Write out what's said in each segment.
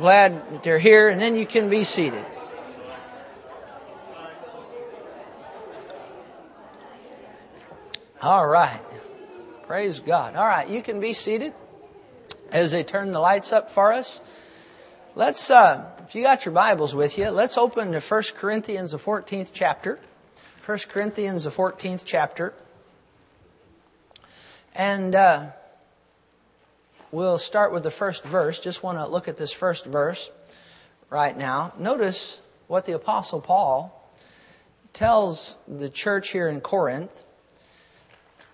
glad that they're here, and then you can be seated. All right. Praise God. All right, you can be seated as they turn the lights up for us. Let's, uh, if you got your Bibles with you, let's open to 1 Corinthians, the 14th chapter. 1 Corinthians, the 14th chapter. And, uh, We'll start with the first verse. Just want to look at this first verse right now. Notice what the Apostle Paul tells the church here in Corinth.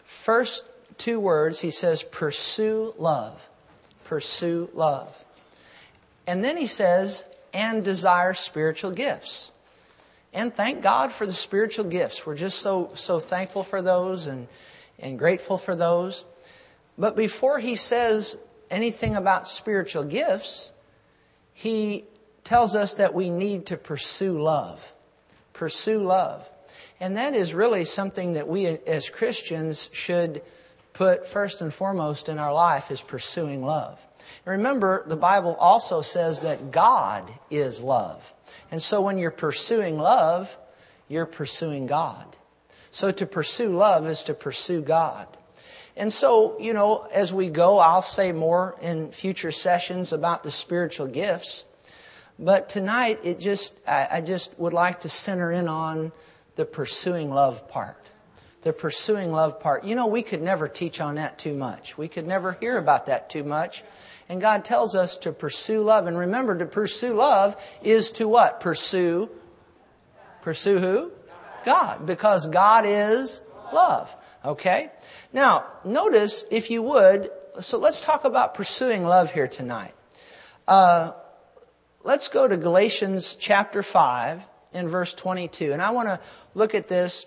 First two words, he says, pursue love. Pursue love. And then he says, and desire spiritual gifts. And thank God for the spiritual gifts. We're just so, so thankful for those and, and grateful for those. But before he says anything about spiritual gifts, he tells us that we need to pursue love. Pursue love. And that is really something that we as Christians should put first and foremost in our life is pursuing love. And remember, the Bible also says that God is love. And so when you're pursuing love, you're pursuing God. So to pursue love is to pursue God. And so, you know, as we go, I'll say more in future sessions about the spiritual gifts. But tonight, it just, I, just would like to center in on the pursuing love part. The pursuing love part. You know, we could never teach on that too much. We could never hear about that too much. And God tells us to pursue love. And remember, to pursue love is to what? Pursue. Pursue who? God. Because God is love. Okay? Now, notice, if you would, so let's talk about pursuing love here tonight. Uh, let's go to Galatians chapter 5 in verse 22. And I want to look at this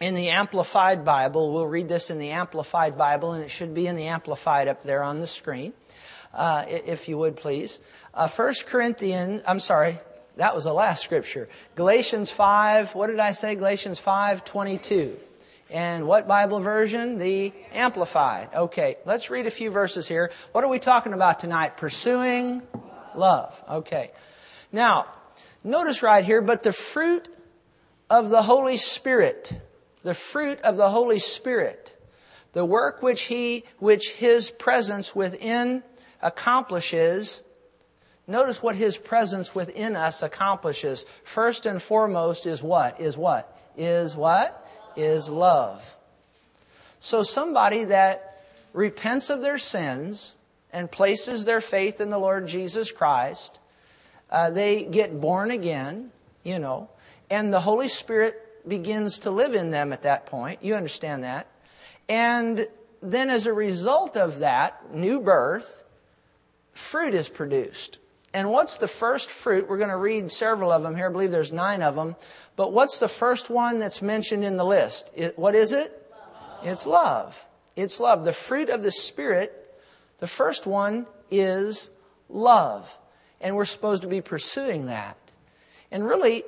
in the Amplified Bible. We'll read this in the Amplified Bible, and it should be in the Amplified up there on the screen, uh, if you would please. Uh, 1 Corinthians, I'm sorry, that was the last scripture. Galatians 5, what did I say? Galatians 5, 22. And what Bible version? The Amplified. Okay, let's read a few verses here. What are we talking about tonight? Pursuing love. Okay. Now, notice right here, but the fruit of the Holy Spirit, the fruit of the Holy Spirit, the work which he, which his presence within accomplishes, notice what his presence within us accomplishes. First and foremost is what? Is what? Is what? Is love. So somebody that repents of their sins and places their faith in the Lord Jesus Christ, uh, they get born again, you know, and the Holy Spirit begins to live in them at that point. You understand that. And then as a result of that new birth, fruit is produced. And what's the first fruit? We're going to read several of them here. I believe there's nine of them. But what's the first one that's mentioned in the list? It, what is it? Love. It's love. It's love. The fruit of the Spirit, the first one is love. And we're supposed to be pursuing that. And really,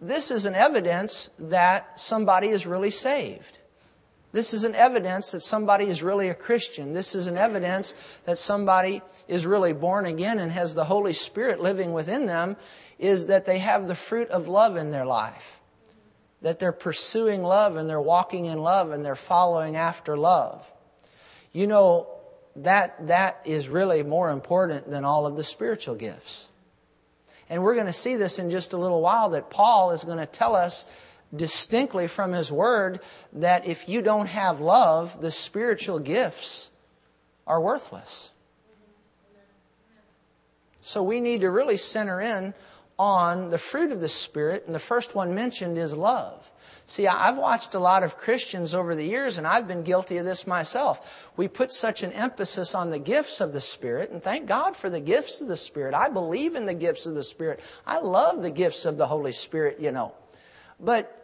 this is an evidence that somebody is really saved. This is an evidence that somebody is really a Christian. This is an evidence that somebody is really born again and has the Holy Spirit living within them is that they have the fruit of love in their life. That they're pursuing love and they're walking in love and they're following after love. You know, that, that is really more important than all of the spiritual gifts. And we're going to see this in just a little while that Paul is going to tell us distinctly from His Word that if you don't have love, the spiritual gifts are worthless. So we need to really center in on the fruit of the Spirit, and the first one mentioned is love. See, I've watched a lot of Christians over the years, and I've been guilty of this myself. We put such an emphasis on the gifts of the Spirit, and thank God for the gifts of the Spirit. I believe in the gifts of the Spirit. I love the gifts of the Holy Spirit, you know. But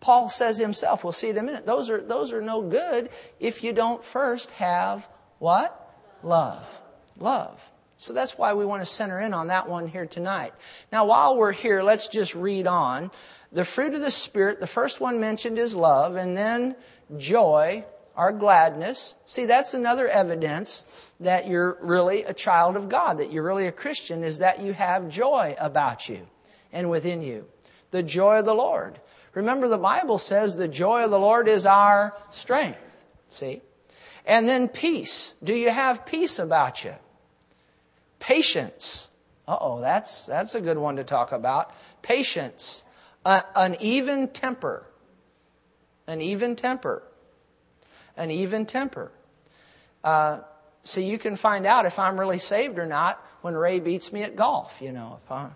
Paul says himself, we'll see it in a minute, those are, those are no good if you don't first have what? Love. Love. So that's why we want to center in on that one here tonight. Now, while we're here, let's just read on. The fruit of the Spirit, the first one mentioned is love, and then joy, our gladness. See, that's another evidence that you're really a child of God, that you're really a Christian, is that you have joy about you and within you. The joy of the Lord. Remember, the Bible says the joy of the Lord is our strength. See? And then peace. Do you have peace about you? Patience. Oh, that's, that's a good one to talk about. Patience. Uh, an even temper. An even temper an even temper. Uh, so you can find out if I'm really saved or not when Ray beats me at golf. You know, if I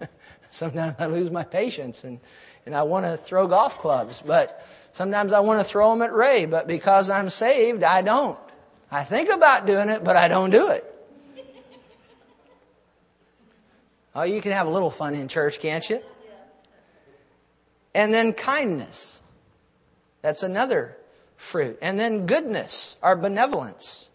sometimes I lose my patience and and I want to throw golf clubs, but sometimes I want to throw them at Ray. But because I'm saved, I don't. I think about doing it, but I don't do it. Oh, you can have a little fun in church, can't you? And then kindness. That's another fruit. And then goodness or benevolence.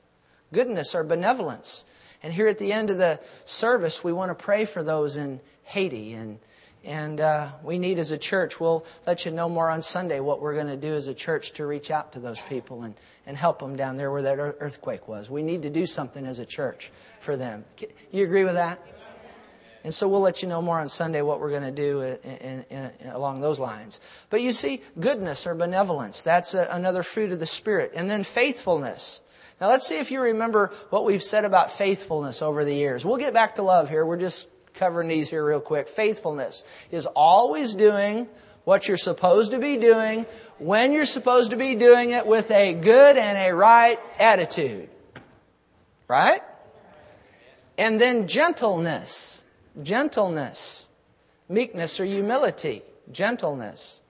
Goodness or benevolence. And here at the end of the service, we want to pray for those in Haiti. And, and uh, we need as a church, we'll let you know more on Sunday what we're going to do as a church to reach out to those people and, and help them down there where that earthquake was. We need to do something as a church for them. You agree with that? And so we'll let you know more on Sunday what we're going to do in, in, in, along those lines. But you see, goodness or benevolence, that's a, another fruit of the Spirit. And then faithfulness. Now let's see if you remember what we've said about faithfulness over the years. We'll get back to love here. We're just covering these here real quick. Faithfulness is always doing what you're supposed to be doing when you're supposed to be doing it with a good and a right attitude. Right? And then gentleness gentleness, meekness or humility, gentleness,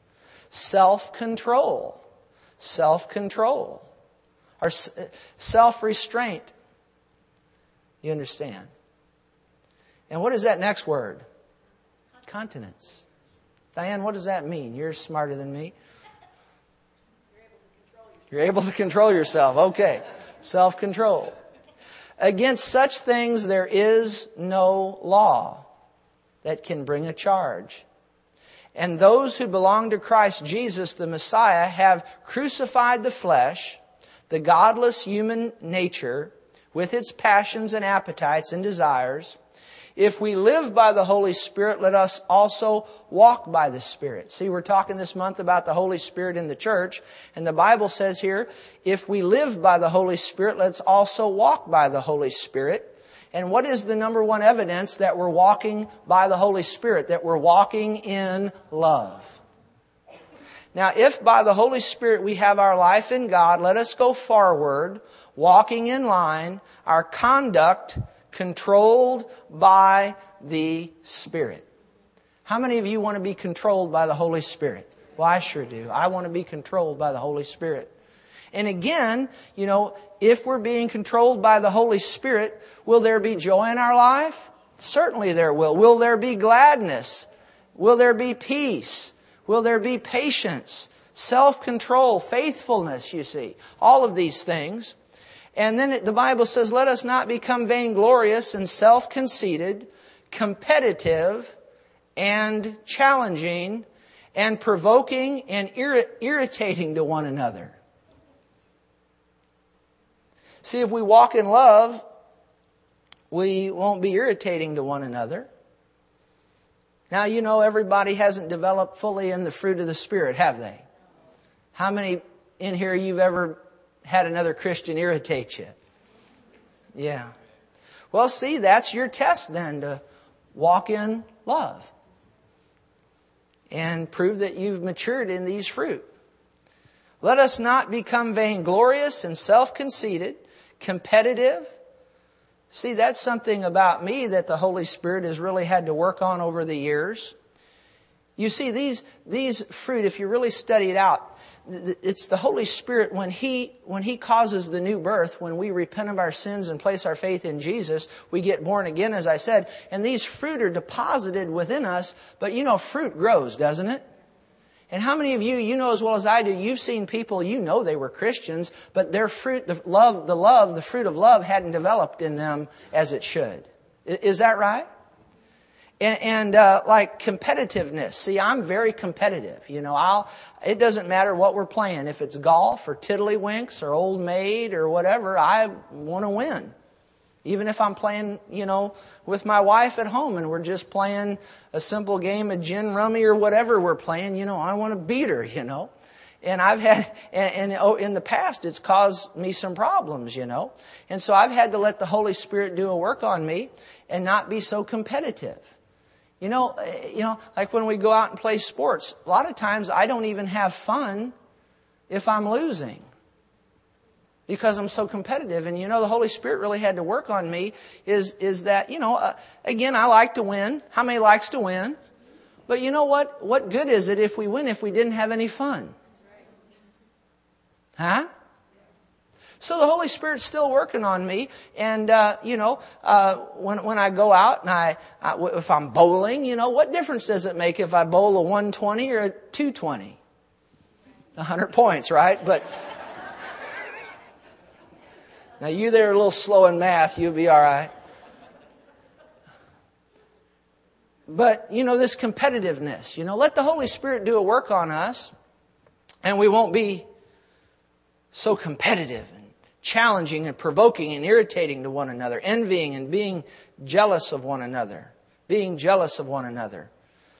self control, self control, or uh, self restraint. You understand? And what is that next word? Continence. Diane, what does that mean? You're smarter than me. You're able to control yourself. Okay. Self control. Against such things there is no law that can bring a charge. And those who belong to Christ Jesus, the Messiah, have crucified the flesh, the godless human nature, with its passions and appetites and desires, if we live by the Holy Spirit, let us also walk by the Spirit. See, we're talking this month about the Holy Spirit in the church, and the Bible says here, if we live by the Holy Spirit, let's also walk by the Holy Spirit. And what is the number one evidence that we're walking by the Holy Spirit? That we're walking in love. Now, if by the Holy Spirit we have our life in God, let us go forward, walking in line, our conduct controlled by the Spirit. How many of you want to be controlled by the Holy Spirit? Well, I sure do. I want to be controlled by the Holy Spirit. And again, you know, if we're being controlled by the Holy Spirit, will there be joy in our life? Certainly there will. Will there be gladness? Will there be peace? Will there be patience? Self-control, faithfulness, you see. All of these things. And then the Bible says, let us not become vainglorious and self-conceited, competitive and challenging and provoking and irritating to one another. See, if we walk in love, we won't be irritating to one another. Now, you know, everybody hasn't developed fully in the fruit of the Spirit, have they? How many in here you've ever had another Christian irritate you. Yeah. Well, see, that's your test then to walk in love and prove that you've matured in these fruit. Let us not become vainglorious and self-conceited, competitive. See, that's something about me that the Holy Spirit has really had to work on over the years. You see, these, these fruit, if you really study it out, it's the Holy Spirit when He, when He causes the new birth, when we repent of our sins and place our faith in Jesus, we get born again, as I said, and these fruit are deposited within us, but you know, fruit grows, doesn't it? And how many of you, you know as well as I do, you've seen people, you know they were Christians, but their fruit, the love, the love, the fruit of love hadn't developed in them as it should. Is that right? And, and uh, like competitiveness. See, I'm very competitive. You know, I'll. It doesn't matter what we're playing. If it's golf or tiddlywinks or old maid or whatever, I want to win. Even if I'm playing, you know, with my wife at home and we're just playing a simple game of gin rummy or whatever we're playing, you know, I want to beat her, you know. And I've had, and, and oh, in the past, it's caused me some problems, you know. And so I've had to let the Holy Spirit do a work on me and not be so competitive. You know, eh, you know, like when we go out and play sports, a lot of times I don't even have fun if I'm losing because I'm so competitive. And you know, the Holy Spirit really had to work on me is, is that, you know, uh, again, I like to win. How many likes to win? But you know what? What good is it if we win if we didn't have any fun? Huh? So the Holy Spirit's still working on me, and uh, you know, uh, when when I go out and I, I, if I'm bowling, you know, what difference does it make if I bowl a 120 or a 220? 100 points, right? But now you there are a little slow in math, you'll be all right. But you know, this competitiveness, you know, let the Holy Spirit do a work on us, and we won't be so competitive challenging and provoking and irritating to one another, envying and being jealous of one another, being jealous of one another.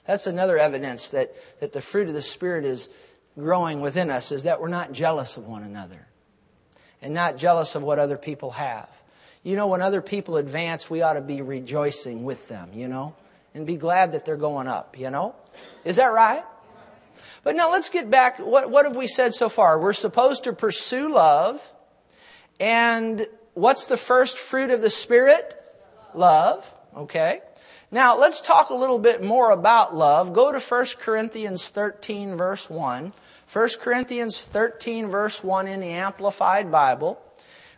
That's another evidence that, that the fruit of the Spirit is growing within us, is that we're not jealous of one another and not jealous of what other people have. You know, when other people advance, we ought to be rejoicing with them, you know, and be glad that they're going up, you know? Is that right? But now let's get back. What, what have we said so far? We're supposed to pursue love and what's the first fruit of the Spirit? Love. Okay. Now let's talk a little bit more about love. Go to 1 Corinthians 13 verse 1. 1 Corinthians 13 verse 1 in the Amplified Bible.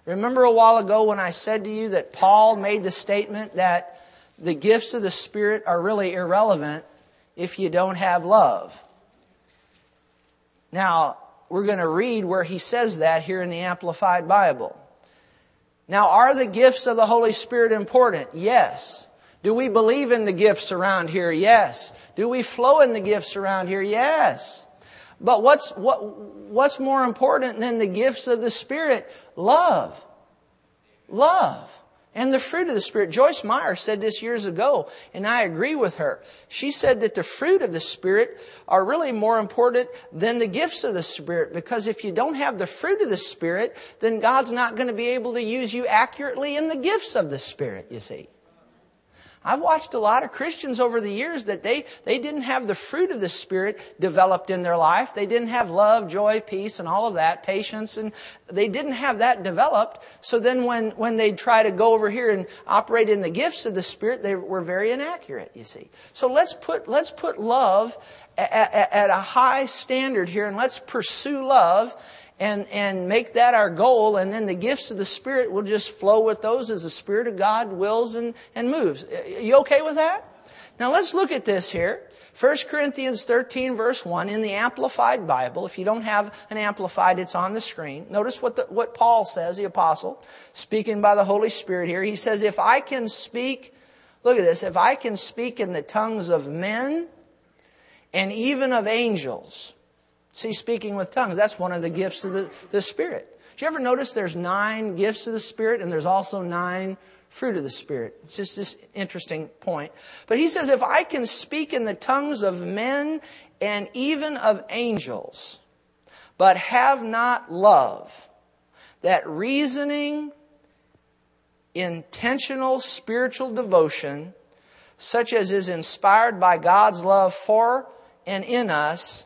Remember a while ago when I said to you that Paul made the statement that the gifts of the Spirit are really irrelevant if you don't have love. Now, we're going to read where he says that here in the Amplified Bible. Now, are the gifts of the Holy Spirit important? Yes. Do we believe in the gifts around here? Yes. Do we flow in the gifts around here? Yes. But what's, what, what's more important than the gifts of the Spirit? Love. Love and the fruit of the Spirit. Joyce Meyer said this years ago, and I agree with her. She said that the fruit of the Spirit are really more important than the gifts of the Spirit, because if you don't have the fruit of the Spirit, then God's not going to be able to use you accurately in the gifts of the Spirit, you see. I've watched a lot of Christians over the years that they, they didn't have the fruit of the Spirit developed in their life. They didn't have love, joy, peace, and all of that, patience, and they didn't have that developed. So then when, when they try to go over here and operate in the gifts of the Spirit, they were very inaccurate, you see. So let's put, let's put love at, at, at a high standard here and let's pursue love and, and make that our goal, and then the gifts of the Spirit will just flow with those as the Spirit of God wills and, and moves. Uh, you okay with that? Now let's look at this here. 1 Corinthians 13 verse 1 in the Amplified Bible. If you don't have an Amplified, it's on the screen. Notice what, the, what Paul says, the apostle, speaking by the Holy Spirit here. He says, if I can speak, look at this, if I can speak in the tongues of men and even of angels, See, speaking with tongues, that's one of the gifts of the, the Spirit. Do you ever notice there's nine gifts of the Spirit and there's also nine fruit of the Spirit? It's just this interesting point. But he says, if I can speak in the tongues of men and even of angels, but have not love, that reasoning, intentional spiritual devotion, such as is inspired by God's love for and in us,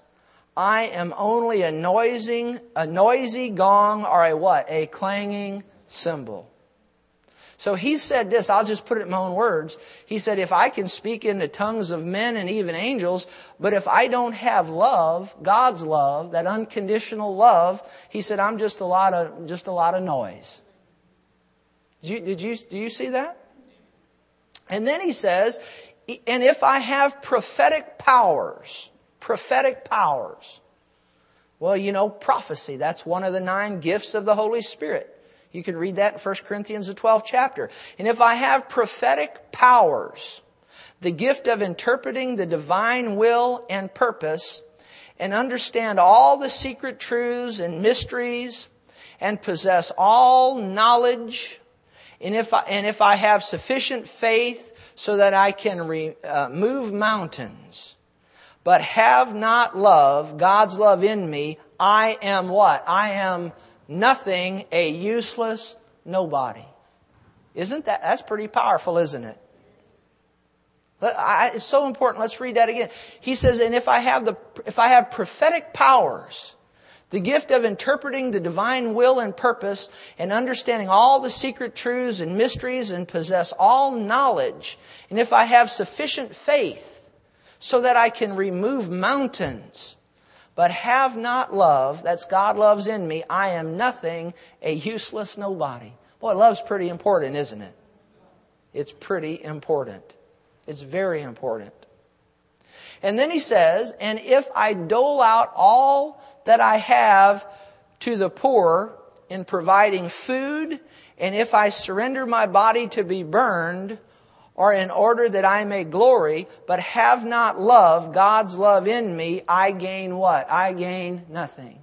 I am only a a noisy gong or a what? A clanging cymbal. So he said this, I'll just put it in my own words. He said, if I can speak in the tongues of men and even angels, but if I don't have love, God's love, that unconditional love, he said, I'm just a lot of, just a lot of noise. Did you, did you, do you see that? And then he says, and if I have prophetic powers, prophetic powers. Well, you know, prophecy, that's one of the nine gifts of the Holy Spirit. You can read that in 1 Corinthians, the 12th chapter. And if I have prophetic powers, the gift of interpreting the divine will and purpose, and understand all the secret truths and mysteries, and possess all knowledge, and if I, and if I have sufficient faith so that I can remove uh, mountains, but have not love, God's love in me, I am what? I am nothing, a useless nobody. Isn't that, that's pretty powerful, isn't it? It's so important. Let's read that again. He says, and if I have the, if I have prophetic powers, the gift of interpreting the divine will and purpose and understanding all the secret truths and mysteries and possess all knowledge, and if I have sufficient faith so that I can remove mountains, but have not love, that's God loves in me, I am nothing, a useless nobody. Boy, love's pretty important, isn't it? It's pretty important. It's very important. And then he says, and if I dole out all that I have to the poor in providing food, and if I surrender my body to be burned, or in order that I may glory, but have not love, God's love in me, I gain what? I gain nothing.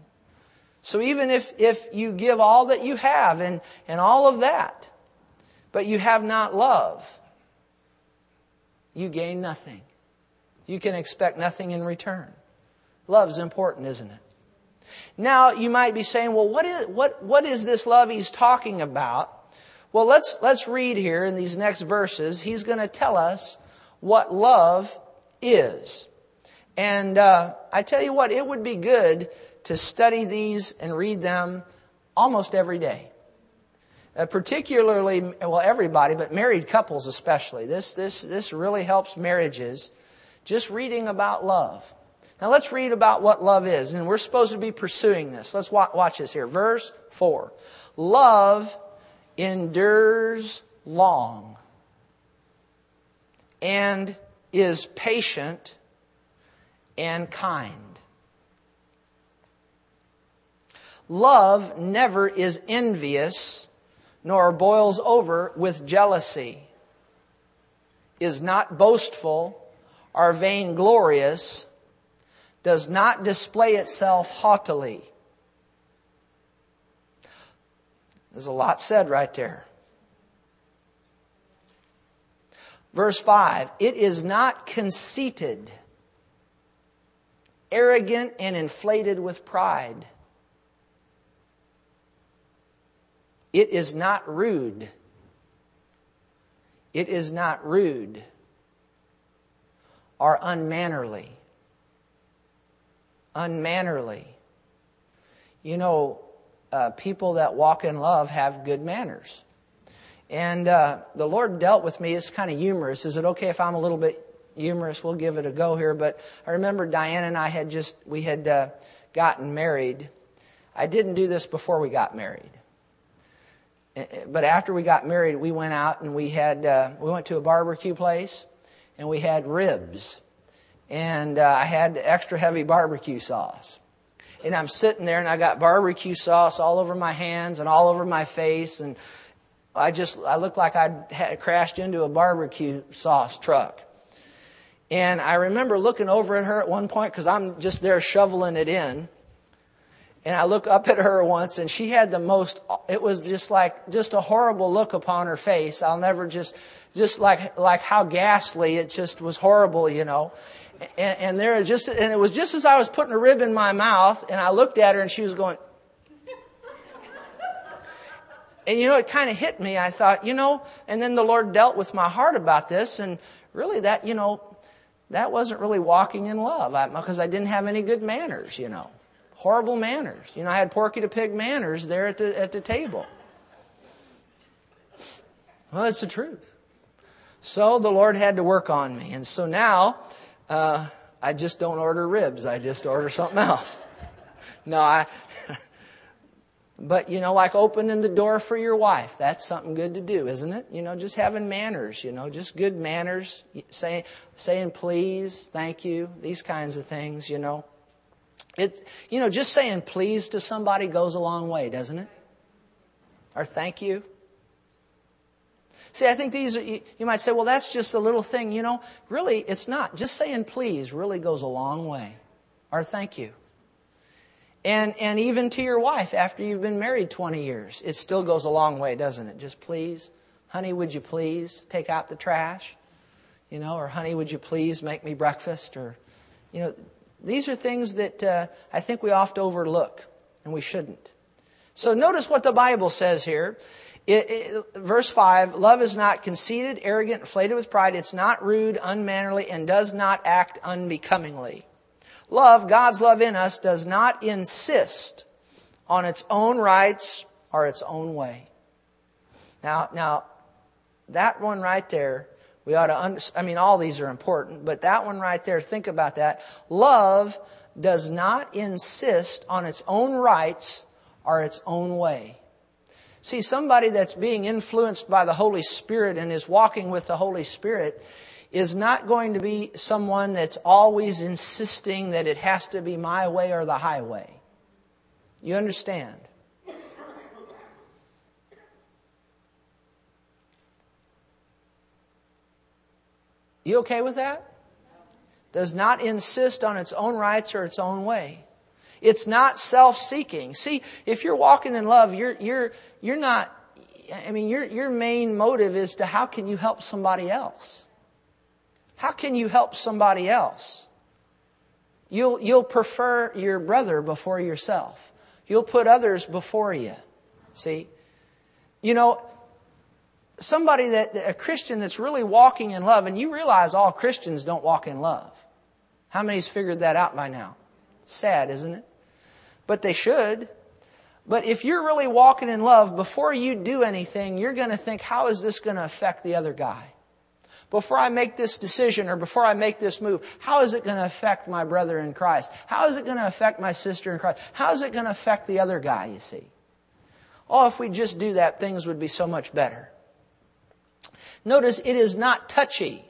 So even if, if you give all that you have and, and all of that, but you have not love, you gain nothing. You can expect nothing in return. Love's important, isn't it? Now, you might be saying, well, what is, what, what is this love he's talking about? Well, let's, let's read here in these next verses. He's going to tell us what love is. And uh, I tell you what, it would be good to study these and read them almost every day. Uh, particularly, well, everybody, but married couples especially. This, this, this really helps marriages. Just reading about love. Now let's read about what love is, and we're supposed to be pursuing this. Let's watch, watch this here. Verse 4. Love endures long and is patient and kind. Love never is envious nor boils over with jealousy, is not boastful or vainglorious, does not display itself haughtily. There's a lot said right there. Verse 5 It is not conceited, arrogant, and inflated with pride. It is not rude. It is not rude or unmannerly. Unmannerly. You know, uh, people that walk in love have good manners. And uh, the Lord dealt with me. It's kind of humorous. Is it okay if I'm a little bit humorous? We'll give it a go here. But I remember Diane and I had just we had uh, gotten married. I didn't do this before we got married. Eh, eh, but after we got married, we went out and we had uh, we went to a barbecue place, and we had ribs, and uh, I had extra heavy barbecue sauce, and I'm sitting there and I got barbecue sauce all over my hands and all over my face, and I just I looked like I'd had crashed into a barbecue sauce truck. And I remember looking over at her at one point because I'm just there shoveling it in. And I look up at her once and she had the most, it was just like, just a horrible look upon her face. I'll never just, just like, like how ghastly it just was horrible, you know. And, and there just, and it was just as I was putting a rib in my mouth and I looked at her and she was going, and you know, it kind of hit me. I thought, you know, and then the Lord dealt with my heart about this and really that, you know, that wasn't really walking in love because I didn't have any good manners, you know horrible manners. You know, I had Porky the Pig manners there at the, at the table. Well, it's the truth. So the Lord had to work on me. And so now, uh, I just don't order ribs. I just order something else. No, I, but you know, like opening the door for your wife, that's something good to do, isn't it? You know, just having manners, you know, just good manners, saying, saying please, thank you, these kinds of things, you know. It, you know, just saying please to somebody goes a long way, doesn't it? Or thank you. See, I think these are, you, you might say, well, that's just a little thing. You know, really, it's not. Just saying please really goes a long way. Or thank you. And, and even to your wife after you've been married 20 years, it still goes a long way, doesn't it? Just please, honey, would you please take out the trash? You know, or honey, would you please make me breakfast? Or, you know, these are things that uh, I think we oft overlook, and we shouldn't. So notice what the Bible says here. It, it, verse 5 Love is not conceited, arrogant, inflated with pride. It's not rude, unmannerly, and does not act unbecomingly. Love, God's love in us, does not insist on its own rights or its own way. Now, now, that one right there, we ought to, un- I mean, all these are important, but that one right there, think about that. Love does not insist on its own rights or its own way. See, somebody that's being influenced by the Holy Spirit and is walking with the Holy Spirit is not going to be someone that's always insisting that it has to be my way or the highway. You understand? You okay with that? Does not insist on its own rights or its own way. It's not self-seeking. See, if you're walking in love, you're, you're, you're not, I mean, your, your main motive is to how can you help somebody else? How can you help somebody else? You'll, you'll prefer your brother before yourself. You'll put others before you. See? You know, somebody that, a Christian that's really walking in love, and you realize all Christians don't walk in love. How many's figured that out by now? Sad, isn't it? But they should. But if you're really walking in love, before you do anything, you're going to think, how is this going to affect the other guy? before I make this decision or before I make this move, how is it going to affect my brother in Christ? How is it going to affect my sister in Christ? How is it going to affect the other guy, you see? Oh, if we just do that, things would be so much better. Notice it is not touchy.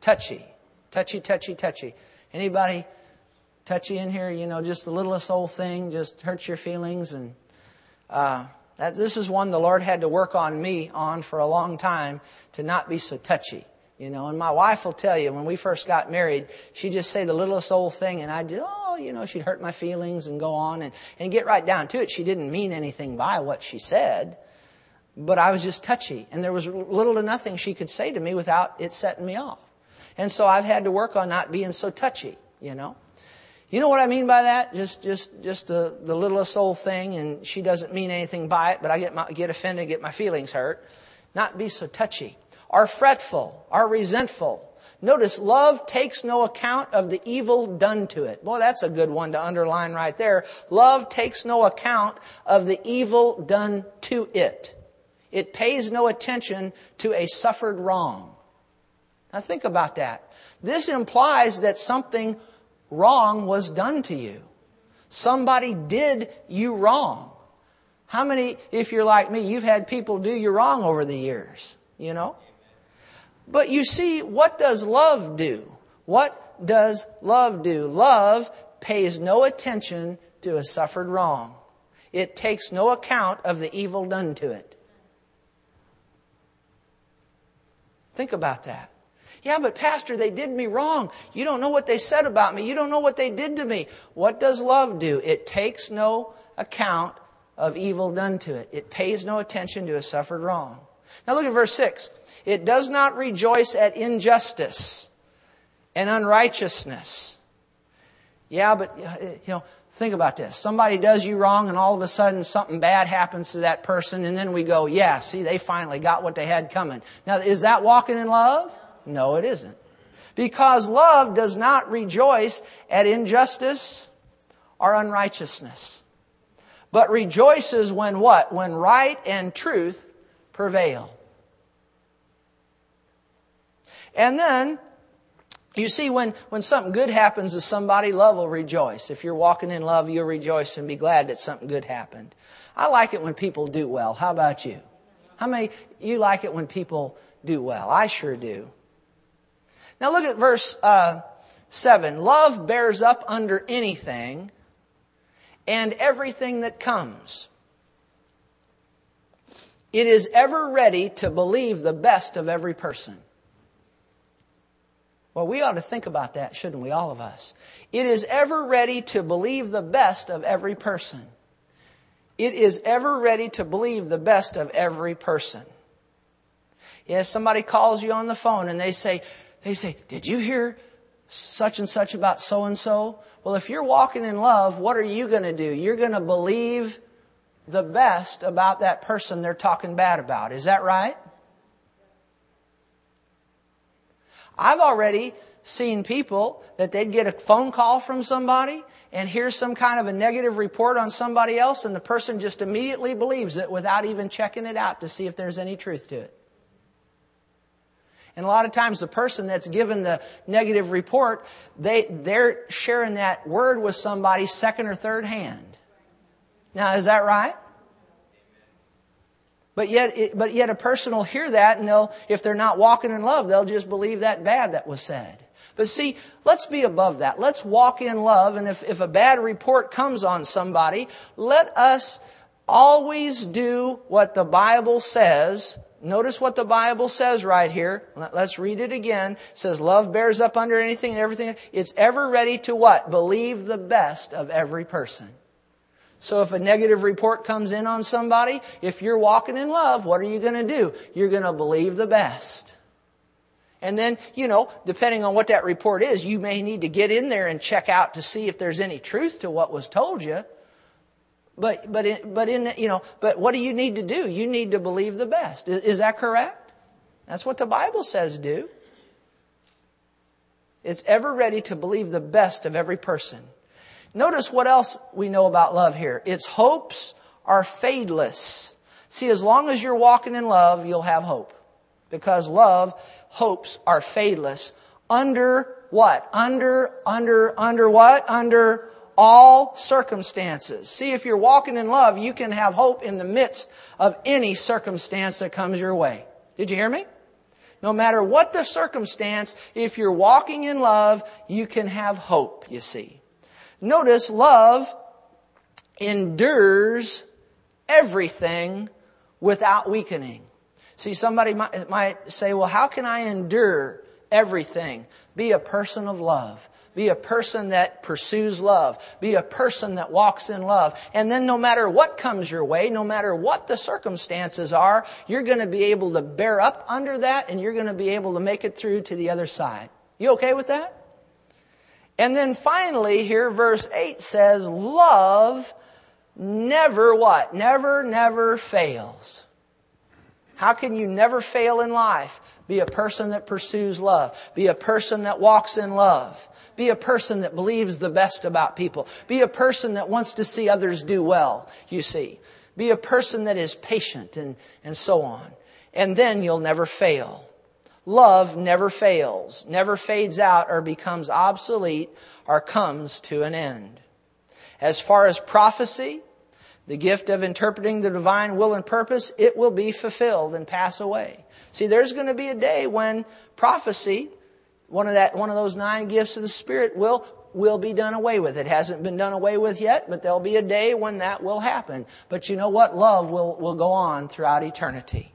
Touchy. Touchy, touchy, touchy. Anybody touchy in here? You know, just the littlest old thing just hurts your feelings and, uh, that, this is one the Lord had to work on me on for a long time to not be so touchy. You know, and my wife will tell you when we first got married, she'd just say the littlest old thing and I'd oh, you know, she'd hurt my feelings and go on and, and get right down to it. She didn't mean anything by what she said, but I was just touchy and there was little to nothing she could say to me without it setting me off. And so I've had to work on not being so touchy, you know. You know what I mean by that? Just, just, just the, the littlest old thing, and she doesn't mean anything by it, but I get, my, get offended, get my feelings hurt. Not be so touchy. Are fretful, are resentful. Notice, love takes no account of the evil done to it. Boy, that's a good one to underline right there. Love takes no account of the evil done to it. It pays no attention to a suffered wrong. Now think about that. This implies that something wrong was done to you. Somebody did you wrong. How many, if you're like me, you've had people do you wrong over the years, you know? But you see, what does love do? What does love do? Love pays no attention to a suffered wrong. It takes no account of the evil done to it. Think about that. Yeah, but Pastor, they did me wrong. You don't know what they said about me. You don't know what they did to me. What does love do? It takes no account of evil done to it. It pays no attention to a suffered wrong. Now look at verse 6. It does not rejoice at injustice and unrighteousness. Yeah, but, you know, think about this. Somebody does you wrong and all of a sudden something bad happens to that person and then we go, yeah, see, they finally got what they had coming. Now, is that walking in love? No, it isn't. Because love does not rejoice at injustice or unrighteousness, but rejoices when what? When right and truth prevail. And then, you see, when, when something good happens to somebody, love will rejoice. If you're walking in love, you'll rejoice and be glad that something good happened. I like it when people do well. How about you? How many, you like it when people do well? I sure do. Now look at verse uh, 7. Love bears up under anything and everything that comes. It is ever ready to believe the best of every person. Well, we ought to think about that, shouldn't we, all of us? It is ever ready to believe the best of every person. It is ever ready to believe the best of every person. Yes, somebody calls you on the phone and they say, they say, did you hear such and such about so and so? Well, if you're walking in love, what are you going to do? You're going to believe the best about that person they're talking bad about. Is that right? I've already seen people that they'd get a phone call from somebody and hear some kind of a negative report on somebody else and the person just immediately believes it without even checking it out to see if there's any truth to it. And a lot of times the person that's given the negative report, they, they're sharing that word with somebody second or third hand. Now, is that right? But yet, but yet a person will hear that and they'll, if they're not walking in love, they'll just believe that bad that was said. But see, let's be above that. Let's walk in love. And if, if a bad report comes on somebody, let us always do what the Bible says. Notice what the Bible says right here. Let's read it again. It says, love bears up under anything and everything. It's ever ready to what? Believe the best of every person. So if a negative report comes in on somebody, if you're walking in love, what are you going to do? You're going to believe the best. And then, you know, depending on what that report is, you may need to get in there and check out to see if there's any truth to what was told you. But, but, in, but in, you know, but what do you need to do? You need to believe the best. Is, is that correct? That's what the Bible says do. It's ever ready to believe the best of every person. Notice what else we know about love here. Its hopes are fadeless. See, as long as you're walking in love, you'll have hope. Because love, hopes are fadeless. Under what? Under, under, under what? Under all circumstances. See, if you're walking in love, you can have hope in the midst of any circumstance that comes your way. Did you hear me? No matter what the circumstance, if you're walking in love, you can have hope, you see. Notice love endures everything without weakening. See, somebody might, might say, well, how can I endure everything? Be a person of love. Be a person that pursues love. Be a person that walks in love. And then no matter what comes your way, no matter what the circumstances are, you're going to be able to bear up under that and you're going to be able to make it through to the other side. You okay with that? And then finally, here verse 8 says, love never what? Never, never fails. How can you never fail in life? Be a person that pursues love. Be a person that walks in love. Be a person that believes the best about people. Be a person that wants to see others do well, you see. Be a person that is patient and, and so on. And then you'll never fail. Love never fails, never fades out or becomes obsolete or comes to an end. As far as prophecy, the gift of interpreting the divine will and purpose, it will be fulfilled and pass away. See, there's going to be a day when prophecy, one of that, one of those nine gifts of the Spirit will, will be done away with. It hasn't been done away with yet, but there'll be a day when that will happen. But you know what? Love will, will go on throughout eternity.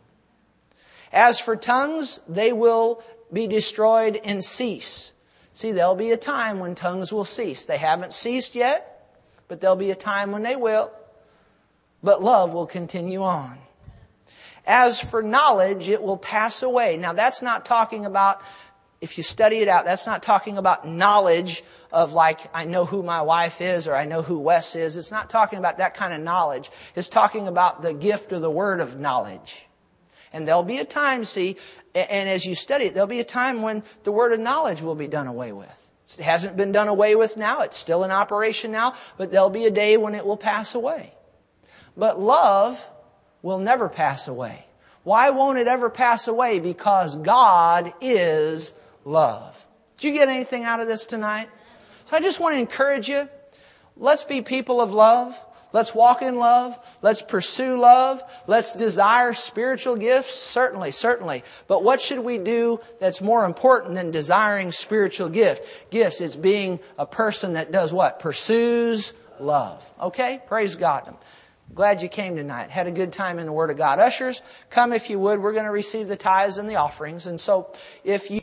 As for tongues, they will be destroyed and cease. See, there'll be a time when tongues will cease. They haven't ceased yet, but there'll be a time when they will. But love will continue on. As for knowledge, it will pass away. Now that's not talking about, if you study it out, that's not talking about knowledge of like, I know who my wife is or I know who Wes is. It's not talking about that kind of knowledge. It's talking about the gift of the word of knowledge. And there'll be a time, see, and as you study it, there'll be a time when the word of knowledge will be done away with. It hasn't been done away with now. It's still in operation now, but there'll be a day when it will pass away. But love will never pass away. Why won't it ever pass away? Because God is love. Did you get anything out of this tonight? So I just want to encourage you. Let's be people of love. Let's walk in love. Let's pursue love. Let's desire spiritual gifts. Certainly, certainly. But what should we do that's more important than desiring spiritual gift? Gifts. It's being a person that does what? Pursues love. Okay? Praise God. Glad you came tonight. Had a good time in the Word of God. Ushers, come if you would. We're going to receive the tithes and the offerings. And so if you